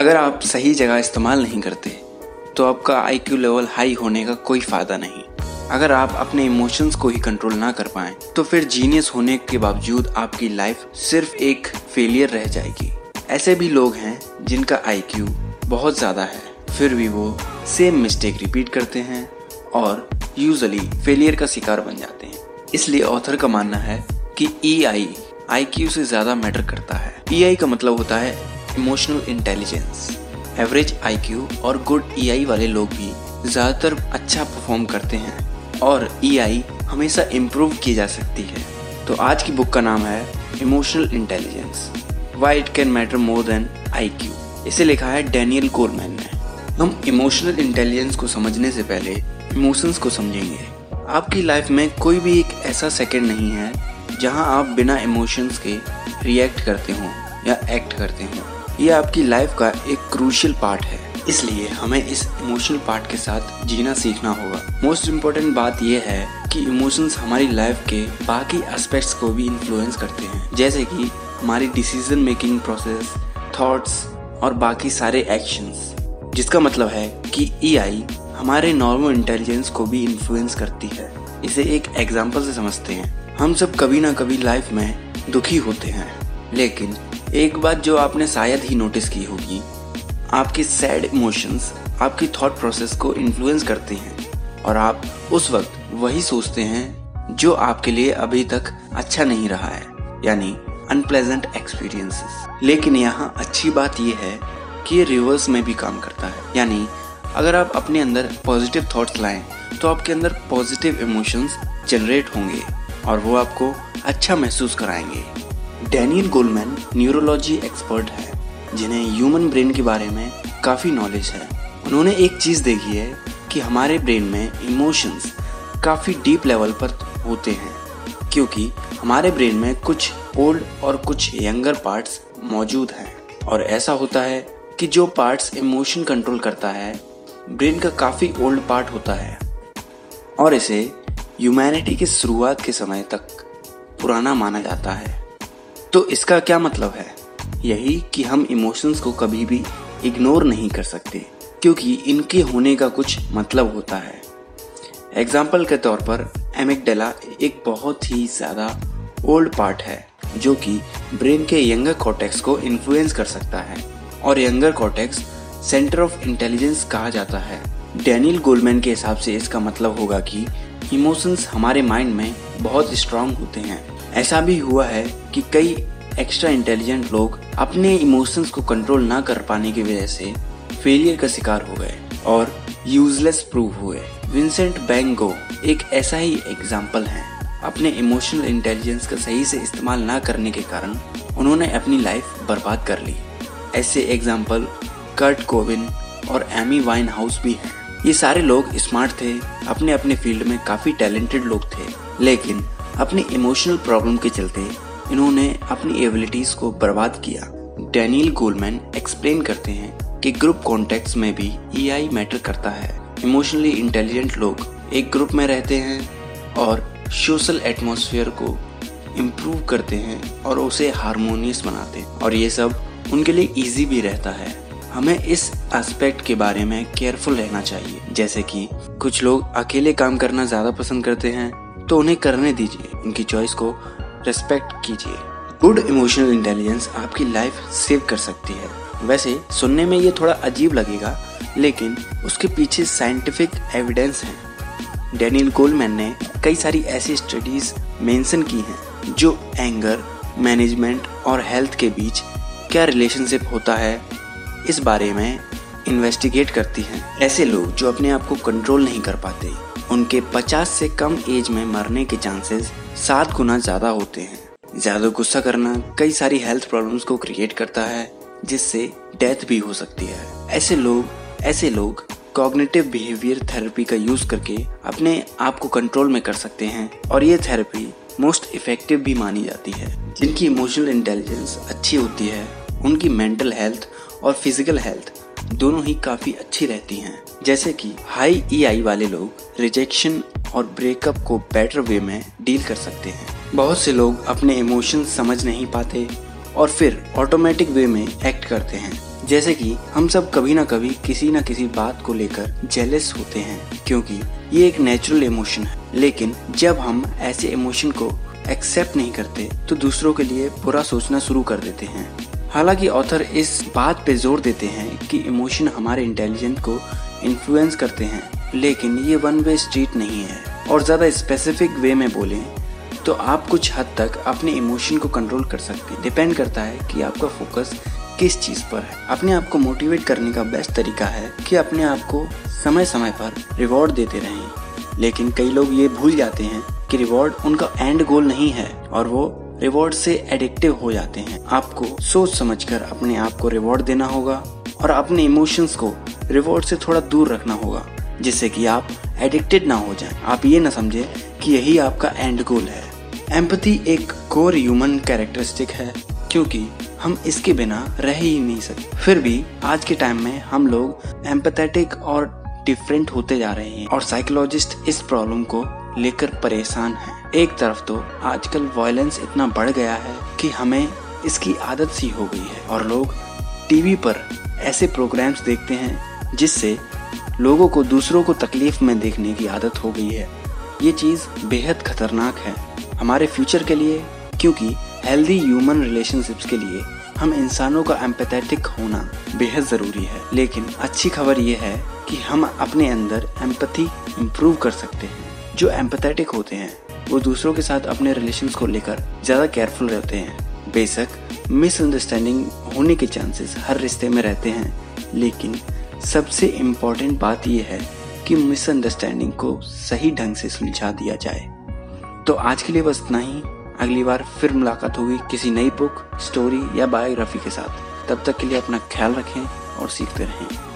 अगर आप सही जगह इस्तेमाल नहीं करते तो आपका आईक्यू लेवल हाई होने का कोई फ़ायदा नहीं। अगर आप अपने इमोशंस को ही कंट्रोल ना कर पाए तो फिर जीनियस होने के बावजूद आपकी लाइफ सिर्फ़ एक फेलियर रह जाएगी। ऐसे भी लोग हैं, जिनका आईक्यू बहुत ज़्यादा है। फिर भी वो सेम मिस्टेक रिपीट करते हैं और यूजली फेलियर का शिकार बन जाते हैं। इसलिए ऑथर का मानना है कि ई आई आई क्यू से ज़्यादा मैटर करता है। ई आई का मतलब होता है emotional intelligence average I Q और गुड ई आई वाले लोग भी ज़्यादातर अच्छा परफॉर्म करते हैं और ई आई हमेशा इम्प्रूव की जा सकती है। तो आज की बुक का नाम है emotional intelligence why it can matter more than I Q इसे लिखा है डैनियल कोलमैन ने। हम इमोशनल इंटेलिजेंस को समझने से पहले इमोशंस को समझेंगे। आपकी लाइफ में कोई भी एक ऐसा सेकंड नहीं है जहाँ आप बिना इमोशंस के रिएक्ट करते हो या एक्ट करते हो। ये आपकी लाइफ का एक क्रूशियल पार्ट है। इसलिए हमें इस इमोशनल पार्ट के साथ जीना सीखना होगा। मोस्ट इम्पोर्टेंट बात यह है कि इमोशंस हमारी लाइफ के बाकी एस्पेक्ट्स को भी इन्फ्लुएंस करते हैं। जैसे कि हमारी डिसीज़न मेकिंग प्रोसेस थॉट्स और बाकी सारे एक्शंस जिसका मतलब है कि ई आई हमारे नॉर्मल इंटेलिजेंस को भी इन्फ्लुएंस करती है। इसे एक एग्ज़ाम्पल से समझते हैं। हम सब कभी ना कभी लाइफ में दुखी होते हैं। लेकिन एक बात जो आपने शायद ही नोटिस की होगी, आपके सैड इमोशंस आपकी थॉट प्रोसेस को इन्फ्लुएंस करते हैं और आप उस वक्त वही सोचते हैं जो आपके लिए अभी तक अच्छा नहीं रहा है, यानी अनप्लेजेंट एक्सपीरियंसेस लेकिन यहाँ अच्छी बात यह है कि ये रिवर्स में भी काम करता है। यानी अगर आप अपने अंदर पॉजिटिव थॉट्स लाएँ तो आपके अंदर पॉजिटिव इमोशंस जनरेट होंगे और वो आपको अच्छा महसूस कराएँगे। डैनियल गोलमैन न्यूरोलॉजी एक्सपर्ट है, जिन्हें ह्यूमन ब्रेन के बारे में काफ़ी नॉलेज है। उन्होंने एक चीज़ देखी है कि हमारे ब्रेन में इमोशंस काफ़ी डीप लेवल पर होते हैं, क्योंकि हमारे ब्रेन में कुछ ओल्ड और कुछ यंगर पार्ट्स मौजूद हैं। और ऐसा होता है कि जो पार्ट्स इमोशन कंट्रोल करता है, ब्रेन का काफ़ी ओल्ड पार्ट होता है। और इसे ह्यूमैनिटी की शुरुआत के समय तक पुराना माना जाता है। तो इसका क्या मतलब है? यही कि हम इमोशंस को कभी भी इग्नोर नहीं कर सकते, क्योंकि इनके होने का कुछ मतलब होता है। एग्ज़ाम्पल के तौर पर एमिकडेला एक बहुत ही ज़्यादा ओल्ड पार्ट है, जो कि ब्रेन के यंगर कॉटेक्स को इन्फ्लुएंस कर सकता है, और younger cortex centre of intelligence कहा जाता है। डैनियल गोलमैन के हिसाब से इसका मतलब होगा कि इमोशंस हमारे माइंड में बहुत स्ट्रांग होते हैं। ऐसा भी हुआ है कि कई एक्स्ट्रा इंटेलिजेंट लोग अपने इमोशंस को कंट्रोल ना कर पाने की वजह से फेलियर का शिकार हो गए और यूजलेस प्रूव हुए। विंसेंट बैंगो एक ऐसा ही एग्ज़ाम्पल है। अपने इमोशनल इंटेलिजेंस का सही से इस्तेमाल ना करने के कारण उन्होंने अपनी लाइफ बर्बाद कर ली। ऐसे एग्ज़ाम्पल कर्ट कोविन और एमी वाइन हाउस भी हैं। ये सारे लोग स्मार्ट थे अपने अपने फ़ील्ड में काफ़ी टैलेंटेड लोग थे, लेकिन अपनी इमोशनल प्रॉब्लम के चलते इन्होंने अपनी एबिलिटीज को बर्बाद किया। डैनियल गोलमैन एक्सप्लेन करते हैं कि ग्रुप कॉन्टेक्ट में भी ई मैटर करता है। इमोशनली इंटेलिजेंट लोग एक ग्रुप में रहते हैं और सोशल एटमोसफियर को इम्प्रूव करते हैं और उसे हारमोनियस बनाते हैं। और ये सब उनके लिए इजी भी रहता है। हमें इस एस्पेक्ट के बारे में केयरफुल रहना चाहिए। जैसे कि कुछ लोग अकेले काम करना ज़्यादा पसंद करते हैं तो उन्हें करने दीजिए। उनकी चॉइस को रेस्पेक्ट कीजिए। गुड इमोशनल इंटेलिजेंस आपकी लाइफ सेव कर सकती है। वैसे, सुनने में ये थोड़ा अजीब लगेगा, लेकिन उसके पीछे साइंटिफिक एविडेंस है। डेनियल कोलमैन ने कई सारी ऐसी स्टडीज़ मेंशन की हैं, जो एंगर मैनेजमेंट और हेल्थ के बीच क्या रिलेशनशिप होता है, इस बारे में इन्वेस्टिगेट करती हैं। ऐसे लोग जो अपने आप को कंट्रोल नहीं कर पाते उनके 50 से कम एज में मरने के चांसेस सात गुना ज़्यादा होते हैं। ज़्यादा गुस्सा करना कई सारी हेल्थ प्रॉब्लम्स को क्रिएट करता है, जिससे डेथ भी हो सकती है। ऐसे लोग ऐसे लोग कॉग्निटिव बिहेवियर थेरेपी का यूज़ करके अपने आप को कंट्रोल में कर सकते हैं, और ये थेरेपी मोस्ट इफ़ेक्टिव भी मानी जाती है। जिनकी इमोशनल इंटेलिजेंस अच्छी होती है, उनकी मेंटल हेल्थ और फ़िज़िकल हेल्थ दोनों ही काफ़ी अच्छी रहती हैं। जैसे कि हाई ईआई वाले लोग रिजेक्शन और ब्रेकअप को बेटर वे में डील कर सकते हैं। बहुत से लोग अपने इमोशन समझ नहीं पाते और फिर ऑटोमेटिक वे में एक्ट करते हैं। जैसे कि हम सब कभी ना कभी किसी ना किसी बात को लेकर जेलस होते हैं, क्योंकि ये एक नेचुरल इमोशन है। लेकिन जब हम ऐसे इमोशन को एक्सेप्ट नहीं करते तो दूसरों के लिए बुरा सोचना शुरू कर देते हैं। हालाँकि ऑथर इस बात पे ज़ोर देते हैं कि इमोशन हमारे इंटेलिजेंस को इन्फ्लुएंस करते हैं, लेकिन ये वन वे स्ट्रीट नहीं है। और ज़्यादा स्पेसिफिक वे में बोलें तो आप कुछ हद तक अपने इमोशन को कंट्रोल कर सकते हैं। डिपेंड करता है कि आपका फोकस किस चीज़ पर है। अपने आप को मोटिवेट करने का बेस्ट तरीका है कि अपने आप को समय समय पर रिवॉर्ड देते रहें। लेकिन कई लोग ये भूल जाते हैं कि रिवॉर्ड उनका एंड गोल नहीं है, और वो रिवॉर्ड से एडिक्टिव हो जाते हैं। आपको सोच समझकर अपने आप को रिवॉर्ड देना होगा और अपने इमोशंस को रिवॉर्ड से थोड़ा दूर रखना होगा, जिससे कि आप एडिक्टेड ना हो जाएँ। आप ये ना समझे कि यही आपका एंड गोल है। एम्पति एक कोर ह्यूमन कैरेक्टरिस्टिक है, क्योंकि हम इसके बिना रह ही नहीं सकते। फिर भी आज के टाइम में हम लोग एम्पथेटिक और डिफरेंट होते जा रहे हैं और साइकोलॉजिस्ट इस प्रॉब्लम को लेकर परेशान है। एक तरफ़ तो आजकल वायलेंस इतना बढ़ गया है कि हमें इसकी आदत सी हो गई है और लोग टीवी पर ऐसे प्रोग्राम्स देखते हैं जिससे लोगों को दूसरों को तकलीफ़ में देखने की आदत हो गई है। ये चीज़ बेहद खतरनाक है हमारे फ्यूचर के लिए, क्योंकि हेल्दी ह्यूमन रिलेशनशिप्स के लिए हम इंसानों का एम्पैथेटिक होना बेहद ज़रूरी है। लेकिन अच्छी खबर ये है कि हम अपने अंदर एम्पथी इम्प्रूव कर सकते हैं। जो एम्पैथेटिक होते हैं वो दूसरों के साथ अपने रिलेशन को लेकर ज़्यादा केयरफुल रहते हैं। बेशक मिसअंडरस्टैंडिंग होने के चांसेस हर रिश्ते में रहते हैं, लेकिन सबसे इम्पोर्टेंट बात यह है कि मिसअंडरस्टैंडिंग को सही ढंग से सुलझा दिया जाए। तो आज के लिए बस इतना ही। अगली बार फिर मुलाकात होगी किसी नई बुक स्टोरी या बायोग्राफी के साथ। तब तक के लिए अपना ख्याल रखें और सीखते रहें।